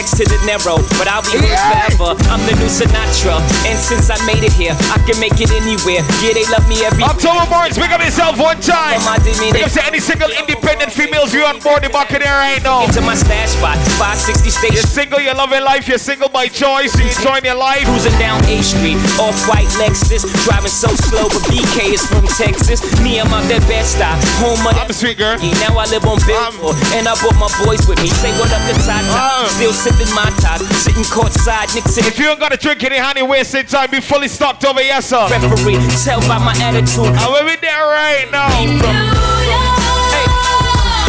next to De Niro. But I'll be here forever. I'm the new Sinatra. And since I made it here, I can make it anywhere. Yeah, they love me everywhere. October Barnes, pick up yourself one time. I didn't mean Pick up to any single independent females you on board the there right now. Into my stash spot, 560 You're single, you're loving life, you're single by choice, you're enjoying your life. Cruising down A Street, off white Lexus, driving so slow, but BK is from Texas. Me, I'm out that best stop, home of I'm a sweet girl. Now I live on Billboard, and I brought my boys with me. Say what up to Tata, oh. still sipping my top, sitting courtside, Knicks in If you ain't got to drink any honey, wasting time, be fully stocked over, yes sir. referee. Tell by my attitude, I will be there right now.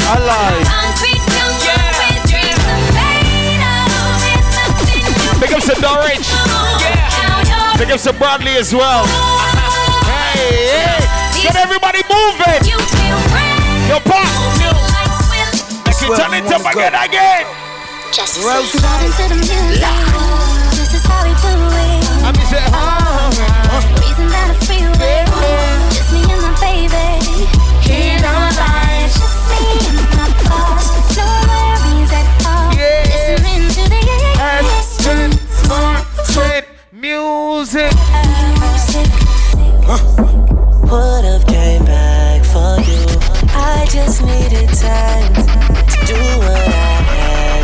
I lied. Big up to Norwich. Big up to Bradley as well. Hey, hey. Get everybody moving. Yo, pop. Let's turn it up again, again. Just Vibing to the music. This is how we do it. I'm just saying, Reason down the freeway. Just me and my baby. Here on life. Just me and my boss. No worries at all. Listening to the Sweet music. Would've came back for you. I just needed time to do what I had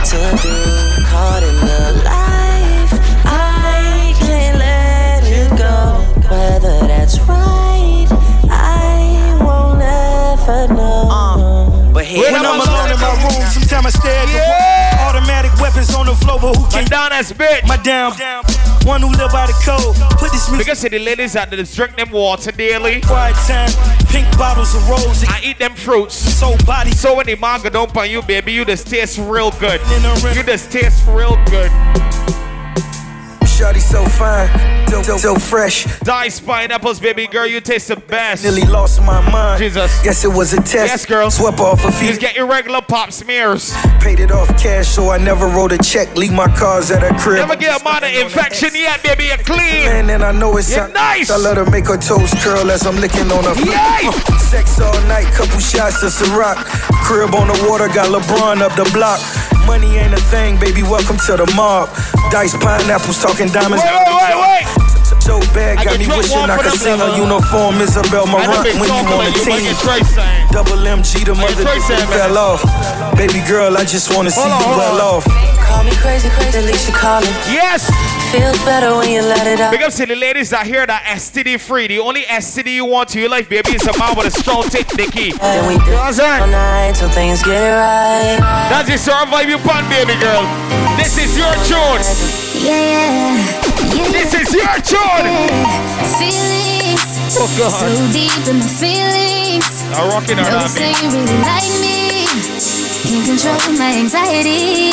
to do. Caught in the life, I can't let it go. Whether that's right, I won't ever know. But hey, when I'm alone in my room, sometimes I stare at the wall. Weapons on the floor, but who can down as bitch? My damn one who live by the code. Put this music. Because see the ladies out there drink them water daily. Quiet time, pink bottles of rose. I eat them fruits. So body. So when the manga don't on you, baby, you just taste real good. You just taste real good. So fine, so, so, so fresh. Dice pineapples, baby girl, you taste the best. Nearly lost my mind. Jesus. Guess it was a test. Yes, girl. Swept off a few. Just get your regular pop smears. Paid it off cash, so I never wrote a check. Leave my cars at her crib. Never get a minor infection yet, baby. You're clean. Man, and I know it's You're nice. I let her make her toes curl as I'm licking on her. Yay! Sex all night, couple shots of Ciroc. Crib on the water, got LeBron up the block. Money ain't a thing, baby. Welcome to the mob. Dice pineapples, talking diamonds. Wait, wait, wait, wait. So bad, got me wishing I could them sing a level. uniform Isabel I Marant when you talking on the you might team. get Trey saying. Double MG, the mother that fell off. Baby girl, I just wanna see you hold well off. Call me crazy, crazy, at least you call it. Yes. Feels better when you let it out. Big up to the ladies that hear that STD free. The only STD you want to your life, baby, is a man with a strong tit dicky. Then we You do know what I'm saying? all night till things get it right. That's the sort of you pun, baby girl. This is your tune. Yeah. This is your tune. Feelings. Oh, God. So deep in my feelings. I'm rocking her, No, I say you really like me. Can't control my anxiety.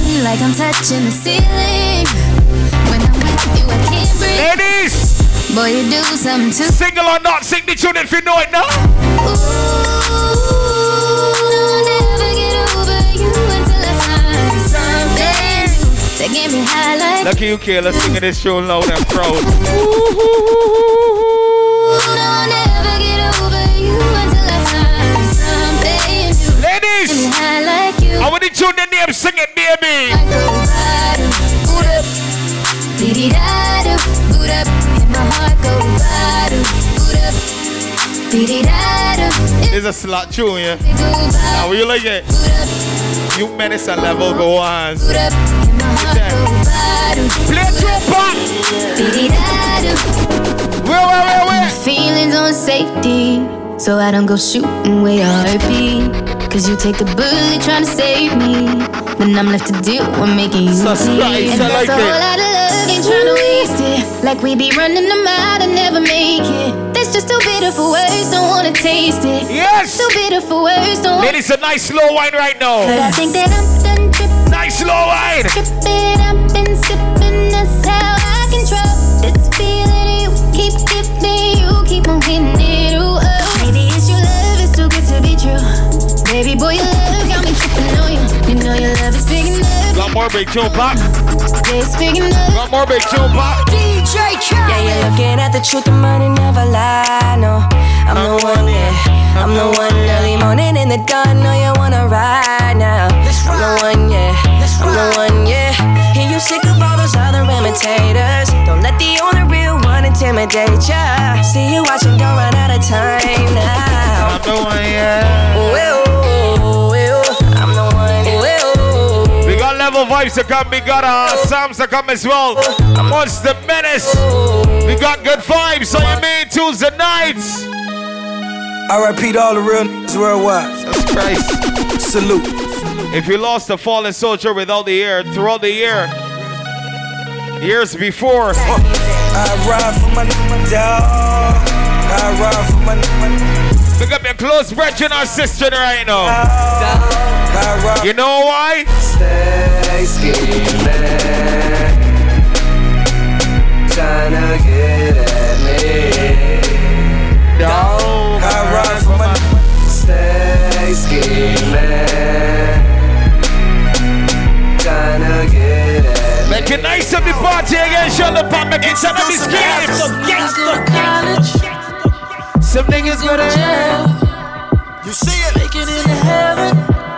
Feeling like I'm touching the ceiling. When I'm with you, I can't breathe. Ladies, Boy, you do something to single or not, sing the tune if you know it now. I'll Lucky you, high let's sing this show loud and proud. Ladies, I want to tune the name, sing it, baby. It's a slot tune, yeah. Now, will you like it? You medicine level go on. Play trump Where, where, where, where? Feelings on safety, so I don't go shooting where your heart be. Cause you take the bullet trying to save me. Then I'm left to deal with making you Sus bleed. And I that's like a whole lot of love, ain't trying to waste it. Like we be running them out and never make it. That's just too bitter for words, don't wanna taste it. Yes! Too bitter for words, don't wanna Ladies, a nice slow wine right now. But I think that I'm done tripping. Nice slow wine. Tripping, I've been sipping, that's how I control this feeling. You keep giving, you keep on getting it. Ooh, oh. Maybe it's your love, it's too good to be true. Baby boy, your love got me tripping on you. You know your love is big enough. Got more big tune pop. It's big enough. Got more big tune pop. DJ Khaled. Yeah, you're looking at the truth, the money never lie. No, I'm the one, yeah. I'm the one early morning in the dawn. No, you wanna ride now. I'm the one, yeah. I'm the one, yeah. Hear you sick of all those other imitators. Don't let the only real one intimidate ya. See you watching, don't run out of time now. I'm the one, yeah. Well, well, I'm the one, well. We got level vibes to come. We got uh, Psalms to come as well. What's the menace? We got good vibes. So you mean Tuesday nights? I repeat all the real niggas worldwide. Christ. Salute. If you lost a fallen soldier without the air throughout the year, years before, I ride for my, my dog. I ride for my, my pick up your close brethren or sister right now. You know why? Stay scheming, tryna get at me. Make it nice of the party again, show the pop, make it sound of the scheme. Niggas go to college. Some niggas go to jail. You see it? Make it into heaven.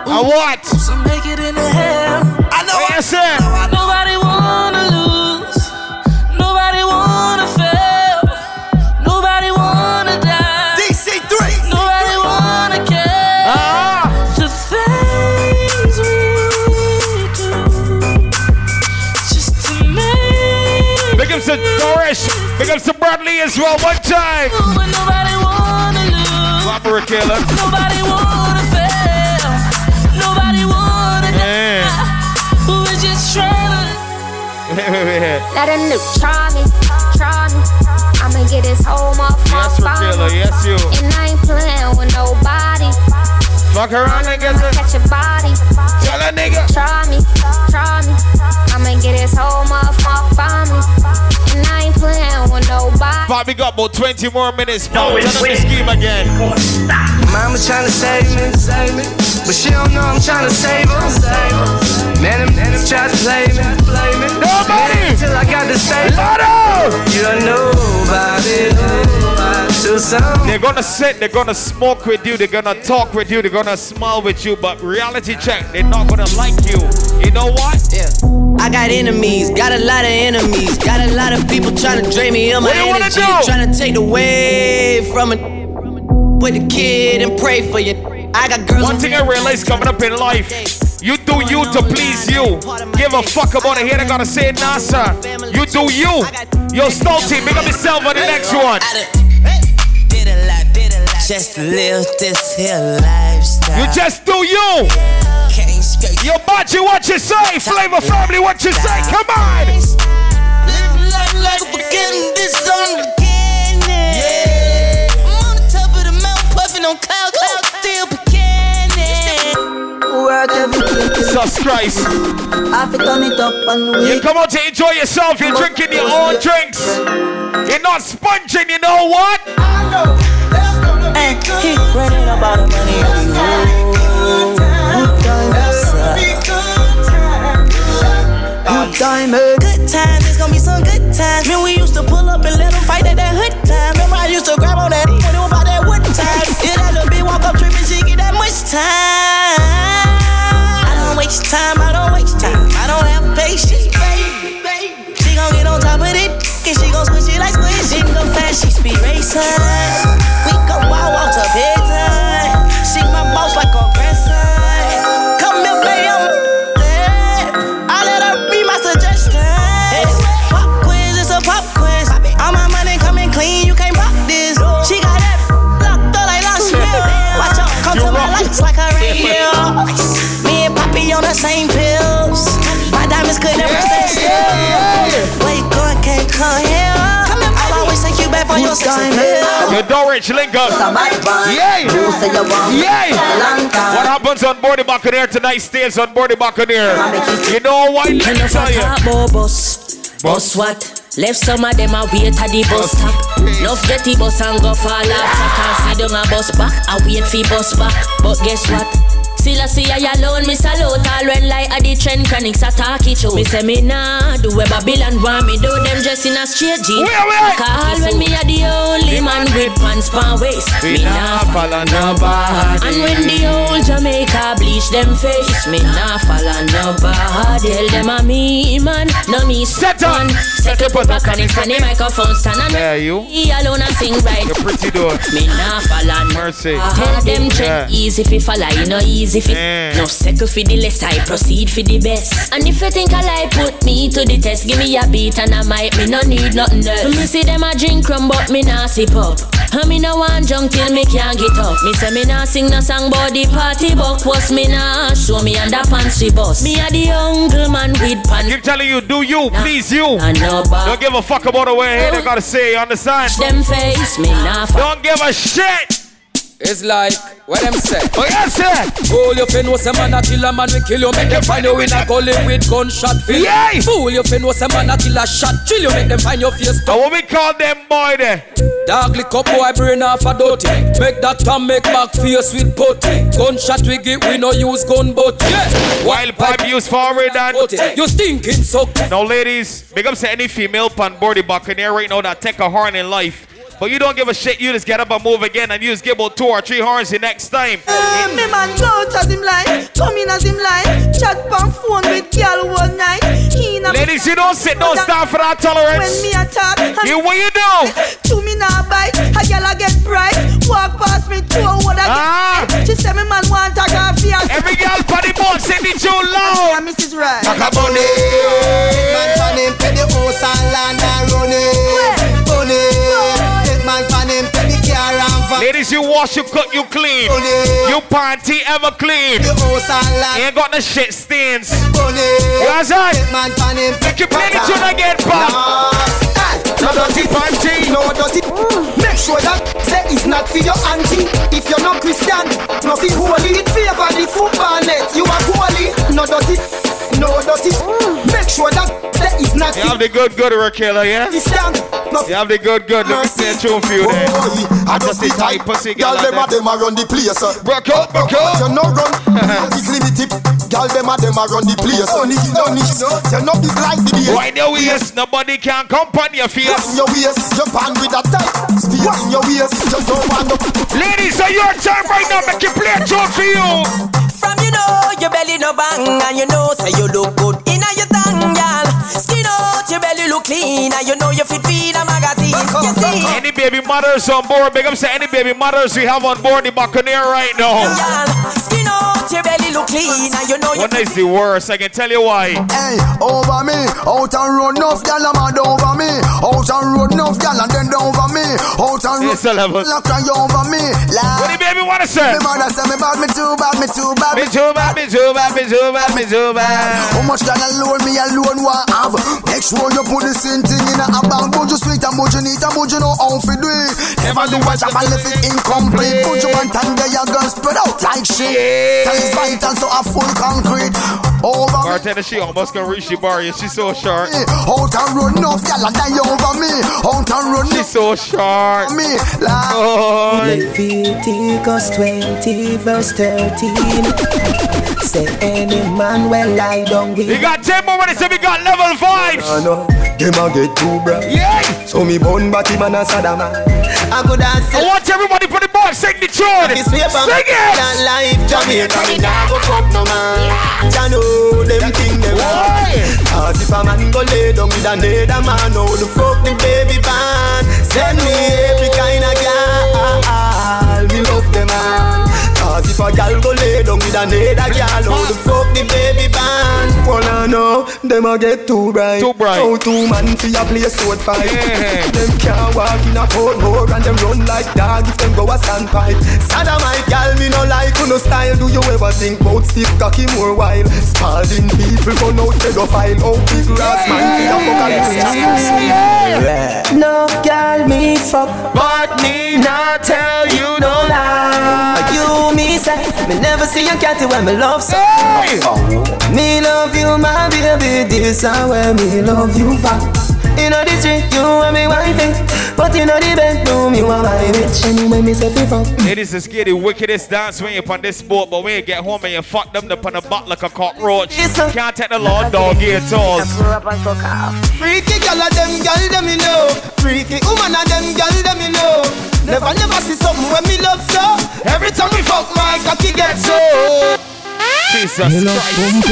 I what? Some make it into hell. I know. Yes, sir. Nobody Bradley as well. One time. But nobody wanna lose. Opera killer. Nobody wanna fail. Nobody wanna Yeah. die. Who is just trying. Let a new try me, try me. I'ma get this whole Yes, motherfucker. Raquel. Yes, you. And I ain't playing with nobody. Fuck around and get the. Catch your body. Tell a nigga. Try me, try me. I'ma get this whole motherfucker by me. And I ain't playing with nobody. Bobby got about 20 more minutes. Pop. Tell them the scheme again. Mama's tryna save me, save me, but she don't know I'm tryna save her. Save her. Man, them niggas try to play me, play me. Nobody. Till I got to save Lotto. You're nobody, nobody to some. They're gonna sit, they're gonna smoke with you, they're gonna talk with you, they're gonna smile with you, but reality check, they're not gonna like you. You know what? Yeah. I got enemies, got a lot of enemies, got a lot of people trying to drain me of my What you energy, do? trying to take away from it. With a kid and pray for you. I got girls. One thing I realized coming up in life, you do you to please you. Give a fuck about it here, they gotta say nah sir. You do you. Yo, Stolty, make up yourself on the next one. Did a lot, did a lot. Just live this here lifestyle. You just do you. Can't skirt. Yo, Bachi, what you say? Flavor family, what you say? Come on. Live life like a beginning, this is on the beginning. Yeah. I'm on the top of the mountain, puffing on cloud, cloud, still beginning. Work everything. Jesus Christ. You come out to enjoy yourself. You're drinking your own drinks. You're not sponging, you know what? Hey, he running all the money good time, eh? Good times, it's gonna be some good times. Man, we used to pull up and let them fight at that hood time. Remember, I used to grab on that when it was about that wood time. Yeah, that little bitch walk up tripping, she get that much time. Waste time, I don't waste time. I don't have patience, baby. She gon' get on top of it, and she gon' switch it like squid. She go fast, she speed racing. We go wild, You don't rich link up. Yay! Yay! What happens on board the Buccaneer tonight stays on board the Buccaneer. You know why? Let me tell you. Bus. Bus what? Left some of them a wait at the bus stop. Enough get the bus and go fall off. I can't see down a bus back. I wait for bus back. But guess what? Still I see I alone, me salute all red light at the trend chronics attack it show. Me say me nah do where Babylon want me do them just in a straight jeans. Call when me oh. a the only man with pants pan waist. Me nah follow nobody. And when the old Jamaica bleach them face, me nah follow nobody. Tell them a me man, no me set on. Set up a chronics on the microphone stand and Yeah, you. me alone and sing right. You're pretty door. Me nah follow Mercy. Tell them tread easy if you follow, you know easy if eh. No second for the less, I proceed for the best. And if you think I lie, put me to the test. Give me a beat and I might, me no need nothing else. Me see them a drink rum, but me nah sip up. And me no want drunk till me can't get up. Me say me nah sing no song about the party, but was me nah show me underpants we bust. Me a the uncle man with pants. Keep telling you, do you, please you. Don't give a fuck about the way they gotta say, understand? Them face, me nah Don't give a shit. It's like what them say. Oh yes, sir. Fool you fin was a man a kill a man we kill you make them find you in a gully with gunshot fill. Yay! Fool you fin was a man a kill a shot chill you make them find your face. And what we call them boy there? Dog lick up boy brain off a dirty. Make that time make back face with putty. Gunshot we get we no use gun but yeah. Wild pipe use forward and You stinking so. Now, ladies, big up to any female pan board the Buccaneer right now that take a horn in life. But you don't give a shit, you just get up and move again and you just give about two or three horns the next time. Me man as him like, come in as him like, chat pan phone with girl all night. Ladies, you don't sit, don't stand for that tolerance. When me attack, You what you do? To me now bite, a girl a get bright. Walk past me to a wood Ah. She say me man want a coffee. Every girl on the board sing the tune loud. Yeah, Mrs. Right. Man pan wash, you cook, you clean. You panty ever clean. Ain't got no shit stains. You understand? Make you play the tune again, pal. No dirty panty, no dirty. Make sure that that is not for your auntie. If you're not Christian, nothing holy. It favor the football net. You are holy, no dirty, no dirty. Make sure that that is not You have the good, good, Raquel, yeah? Christian. You have the good, good. Let me play a tune for you there. I just the tight pussy Girl, girl. them a them a run the place. Broke up, broke up. You no run. It's limited. Girl, them a them a run the place. Only no niche. You no big like the beer. Why the waist? Nobody can come on your face. In your waist, your pan with that tight. Stay in your waist. You don't want no. Ladies, so your time right now. Make you play a tune for you. From you know your belly no bang and you know say you look good in a your tongue, girl. Skin out your belly look clean and you know you fit feed a magazine. You see, Any baby mothers on board? Big up to any baby mothers we have on board the Buccaneer right now. girl. Skin out your belly look clean and you know you the worst. I can tell you why. Hey, over me, out and road enough gal a mad over me, out and road enough gal and then over me, out and road Yes, I love it. cry over me. What the baby wanna say? Me mother say me bad, me too bad, me too bad, Me too bad, me too bad, me too bad, me too bad. How much gal alone me alone want have? Make sure you put the same thing in a bank. But you sweet and but you neat and but you know how to do it. Never do what I left it incomplete. Put you one time there, your girl spread out like shit. Tell it's vital so a full concrete. Over me. Bartender, she almost gonna reach the bar. Yeah, she's so short. Out and run enough gal and die over me. Out and run She's so short. me. Like Oh, Leviticus 20 verse 13 Say any man will lie down with we got 10 more minutes and we got level vibes. I know them a get too bra. Yeah. So me bun batty man and Saddam. I could dance I want everybody put the board, sing the tune. This way from Sing it. that life Jamaica me nah go fuck no man. Ja know them thing them. As if a man go lay down with another man, how the fuck the baby band? Send me every kind of girl. Me love them man. As if a a gal go lay down with another gal, how the fuck the baby band? Wanna know? Them a get too bright. Too bright. How two man fi a play sword fight? Yeah. Them can't walk in a cold more and them run like dog if them go a sandpipe. My gal, me no like no style. Do you ever think about stiff cocky more while? Spalding people go out pedophile. Oh, big grass man fi a fuck a little No girl me fuck, but me not tell you no lie. You me me never see a cat when me love so. Me love you, my baby. This is where me love you back. You know the street, you and me wifey. But you know the bedroom, you are my bitch. Anyway, me say fi fuck. It is a scary, wickedest dance when you're on this boat, but when you get home and you fuck them up on the butt like a cockroach. Can't take the law dog here at all. Freaky gal a them gal them me know. Freaky woman a them gal them me know. Never never see something when me love so. Every time we fuck my cocky get so. Jesus Christ.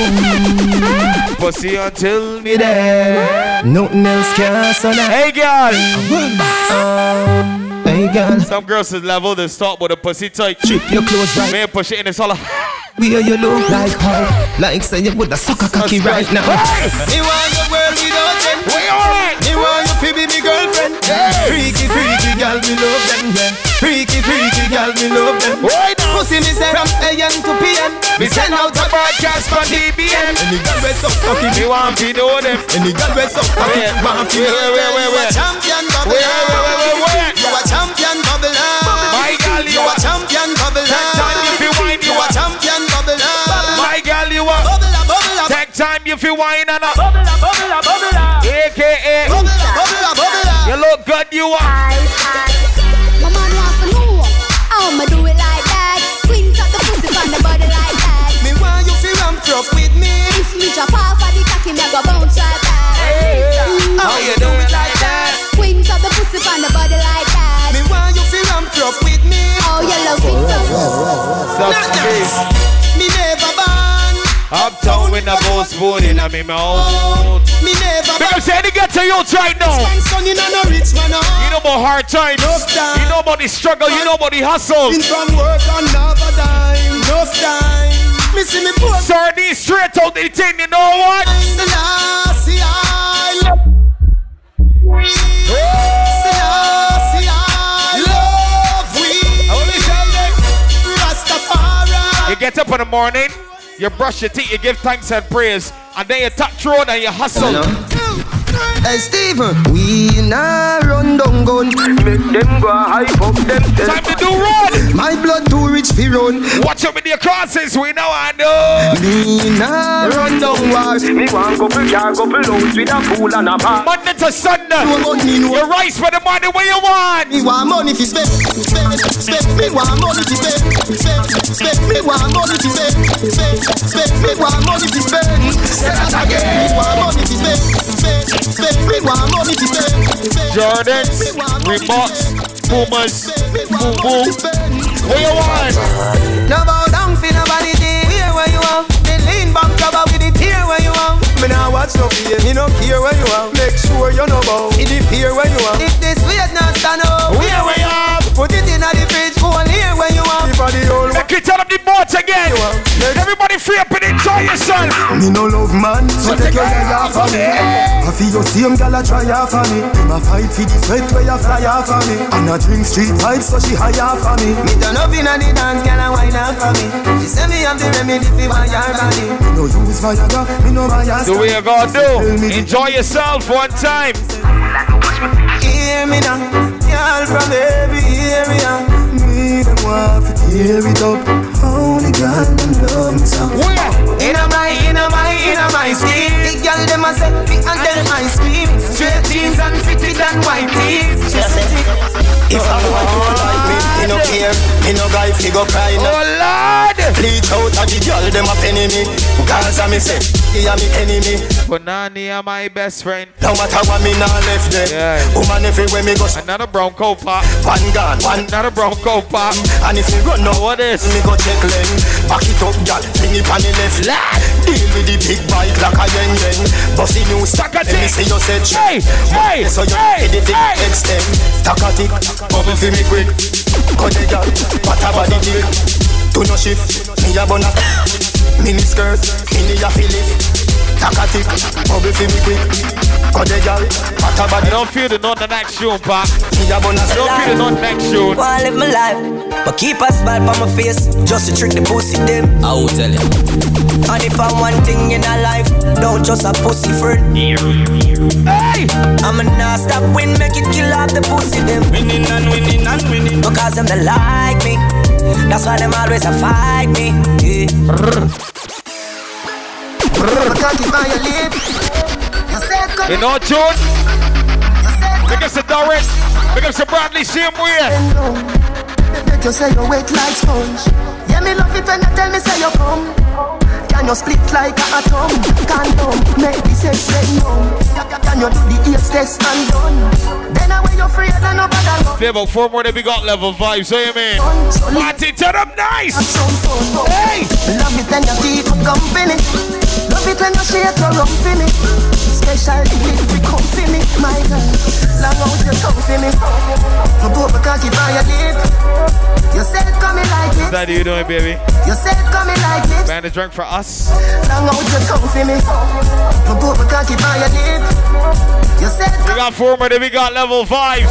Pussy until me dead. Nothing else can so that. Hey, girl. Hey, girl. Some girls is level, they start with a pussy tight. Strip your clothes right. Man, push it in, it's all a. Where you look like how? Like say you woulda suck a cocky right now. Me want your world without them. Me want you to be me girlfriend. Freaky, freaky girl, me love them. Yeah. Freaky, freaky girl, me love them. Pussy me say from AM to PM. Me send out a broadcast from DBM. Any girl we suck cocky, Me want to know them. Any girl we suck cocky, Wait, want to wait, know them. You a champion bubble. Wait, wait, wait, wait, wait, wait. You a champion bubble. My girl, you You a champion bubble. Take time if you whine, you You a champion bubble. My girl, you are. Bubble, bubble, Take time if you whine and up. bubble, bubble, bubble. AKA. Bubble, bubble, bubble. You look good, you are. My man wants to know how I'ma do it like you feel ramp up with me. If me drop off of the cocky, me go bounce right back. How you do it like that? Queens up the pussy on the body like that. Me want you feel ramp up with me. Oh, you love it so. Suck space. Me never born. Uptown with the ghost food in me mouth. Oh, me never Make them say they get to you right now. born. Son in a no rich man. oh. You know about hard times. You know about the struggle. You know about the hustle. Been from work and never dime. Enough time. Me see me poor. Sardine straight out the thing. You know what? Selassie, I love. Selassie, I love we. Rastafari. You get up in the morning. You brush your teeth. You give thanks and praise. And then you touch road and you hustle. Hey Steven, we nah run down gun Make them go hype up them Time to do run. My blood too rich fi run Watch out with your crosses. We know I know. Me nah run down war Me want couple car, couple house with a pool and a bar Monday to Sunday. No money, no You rise for the money where you want. Me want money fi spend, spend, spend Me want money fi spend, spend, spend Me want money fi spend, spend, spend Me want money fi spend Say that again Jordans, Reeboks, Pumas, Boom Boom. Where you want? No bow down for nobody to hear where you are. The lean back cover with the tear where you are. Me nah watch no fear, me no care where you are. Make sure you know bow. In the fear where you are. If this weight not stand up, Where we are? put it in the fridge, go and hear where you are. If I the old Make it turn up the boats again. Everybody free up and enjoy yourself. Me no love man, so take your eye off of me. I feel your same gal a try off of me. Him a fight for the sweat where you fly off of me. And I drink street vibes so she high off of me. Me turn up inna the dance, girl and wine up for me. She say me have the remedy for my your body. Me no use Viagra, me no Viagra. Do what you gotta do. Enjoy yourself one time. Hear me now, girl from every area. Me them want to tear it up. Only God them love me so. Inna my, inna my, inna my skin. The girl them a say, fit and tell my scream. Straight jeans and fitted and white tees. Say, If I want you me no care. Me no guy fi go cry Oh. Lord. Bleach out of the girl them a penny me. Gaza me say, he a me enemy. Punani are my best friend. No matter what me nah left them. Yeah. Woman everywhere me go, Another brown coat pop. one gone, one Another brown coat pop. And if me run now, What is? me go check lane. Back it up, gal, bring it on the left. Deal with the big bike like a yen yen. Bossy new stack a Let me see you said Hey, hey, So you hey, hey. extend. Stack a tick, bubble for me quick. Cut the gal, what body tick. Do no shift, me a bun a Mini skirt, mini a Philip Takatic, bubble fi me quick Got the girl, hot a body Don't feel the not the next tune, pop Me a bun a Don't feel the not next tune Wanna live my life, but keep a smile on my face just to trick the pussy them. I will tell you. And if I want thing in a life, don't just a pussy friend. Hey, I'ma not stop win, make it kill off the pussy them. Winning and winning and winning. Because them they like me. That's why them always a fight me. Yeah. You know, tune? Pick up some Doris. Pick up some Bradley, same way. Make you say you wet like sponge. Yeah, me love it when you tell me say you come. Can you split like a atom? Can't Condom, make the sex get numb. Can you do the AIDS test and done? Then I way you free and nobody love. Play about four more that we got level five. So you mean? Party turn up nice. Hey, love it when your teeth company. Love it when you shake your rump for me. Special delivery come for me, my girl. Long out your tongue for me. My boat because it by your lip. You said coming like it. You doing, baby? You said coming like it. Man, a drink for us. Long out your tongue for me. My boat because it by. You said We got four more that we got level five.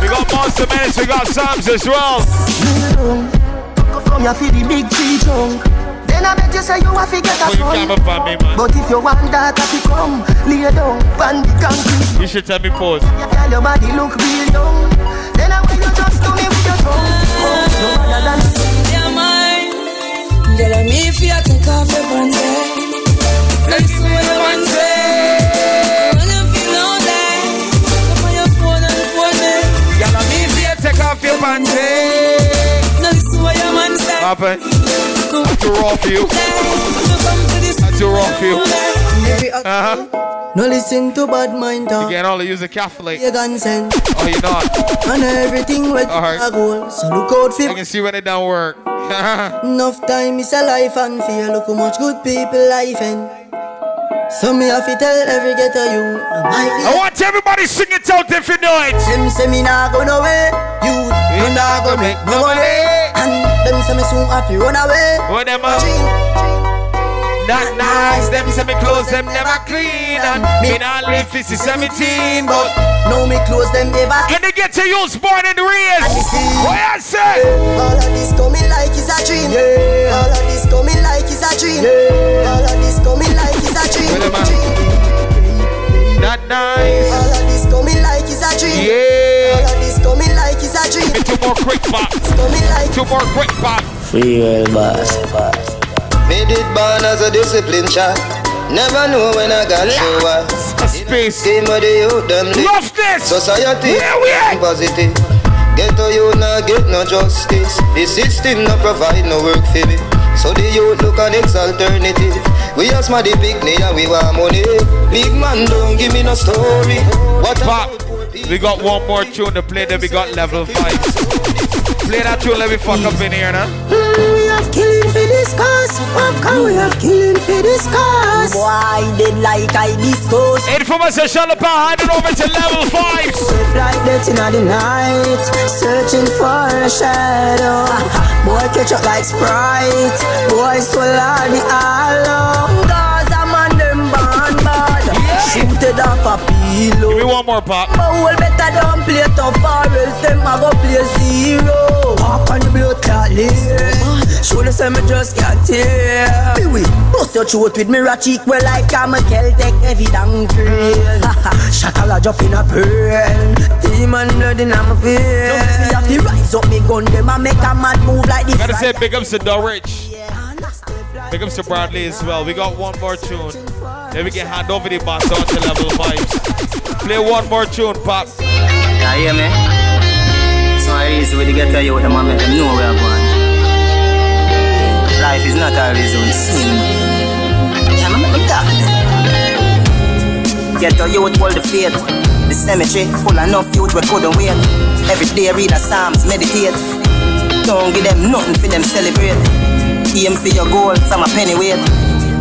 We got Monster Menace, we got Psalms as well. from your feet big tree trunk. Then I bet you say you have to get a you son. can't find. But if you want that, I to come, lay down, pan the concrete. You should tell me pause. Girl, your body look real young. Then I will you just do me with your tongue. No other than Yeah, mine. Girl, I'm me if you take off your pants. Let's see what you want to say. When you feel lonely, come on your phone and phone me. Girl, I'm if you take off your pants. Now listen what your man say. What happened? That's too raw for you. That's too raw for you. Uh-huh. No listen to bad mind You talk. can only use a Catholic. You consent. Oh, you're not. And everything with Alright. a goal. So look out for I can see when it don't work. Enough time is a life and fear. Look how much good people life in. So me have to tell every ghetto you. I want everybody sing it out if you know it. Them say me nah go nowhere. You, you nah go make no money. And them say me soon have to run away. When them uh, not nice, them say me clothes them never clean and me not live 50 17, but no me close them ever. And they get to use born and raised. What I say? All of this coming like it's a dream. Yeah. All of this coming like it's a dream. Yeah. All of this coming like it's a dream. Not nice. All of this coming like it's a dream. Yeah. All of this coming like it's a dream. Two more quick pop. Coming like Two more quick pop. Free real boss. Me did born as a discipline child. Never know when I got so what. Space. Game of the youth, them. Love this. Society, Yeah, we are. positive. Get to you not get no justice. The system no provide no work for me. So the youth look an next alternative. We ask my the picnic and we want money. Big man don't give me no story. What Pop. We got one more tune to play, then we got level five. Play that tune, let me fuck up in here, now. We have killing for this cause. Popcorn, we have killing for this cause. Boy, dead like I discuss. Information shall power hand it over to level five. Swift like death in the night, searching for a shadow. Boy, catch up like Sprite. Boy, swallow the hollow. Cause I'm on them band bad. Shooted off a pillow. Give me one more pop. But whole better don't play tough or else them a go play zero. Walk on the blood clot list. Mm. Show the say me just can't tear. Me we bust your throat with me rat cheek well like I'm a Celtic heavy down trail. Shot a lodge up in a pearl. Demon blood in my vein. Me have to rise up me gun them and make a mad move like this. Gotta say big ups to the rich. Big ups to Bradley as well. We got one more tune. Then we can hand over the box on to level five. Play one more tune, pop. Yeah, hear me? So I easy with the get to you with them and make them know where I'm going. Life is not always on. Yeah, I'm make them talk. Get to you with all the faith. The cemetery full of enough youth we couldn't wait. Every day read the psalms, meditate. Don't give them nothing for them celebrate. Aim for your goal from a penny weight.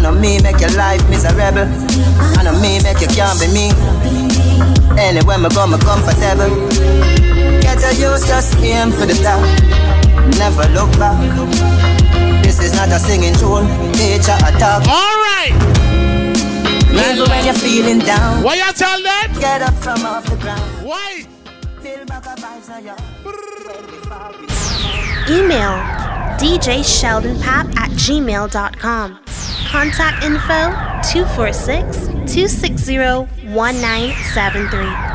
I know me make your life miserable. I know me make you can't be me. Anywhere me go, me comfortable. Get a use, just aim for the top. Never look back. This is not a singing tune. Nature attack. All right. Even when you're feeling down. Why you tell them? Get up from off the ground. Why? Email DJ Sheldon Pap at gmail.com. Contact info 246 260 1973.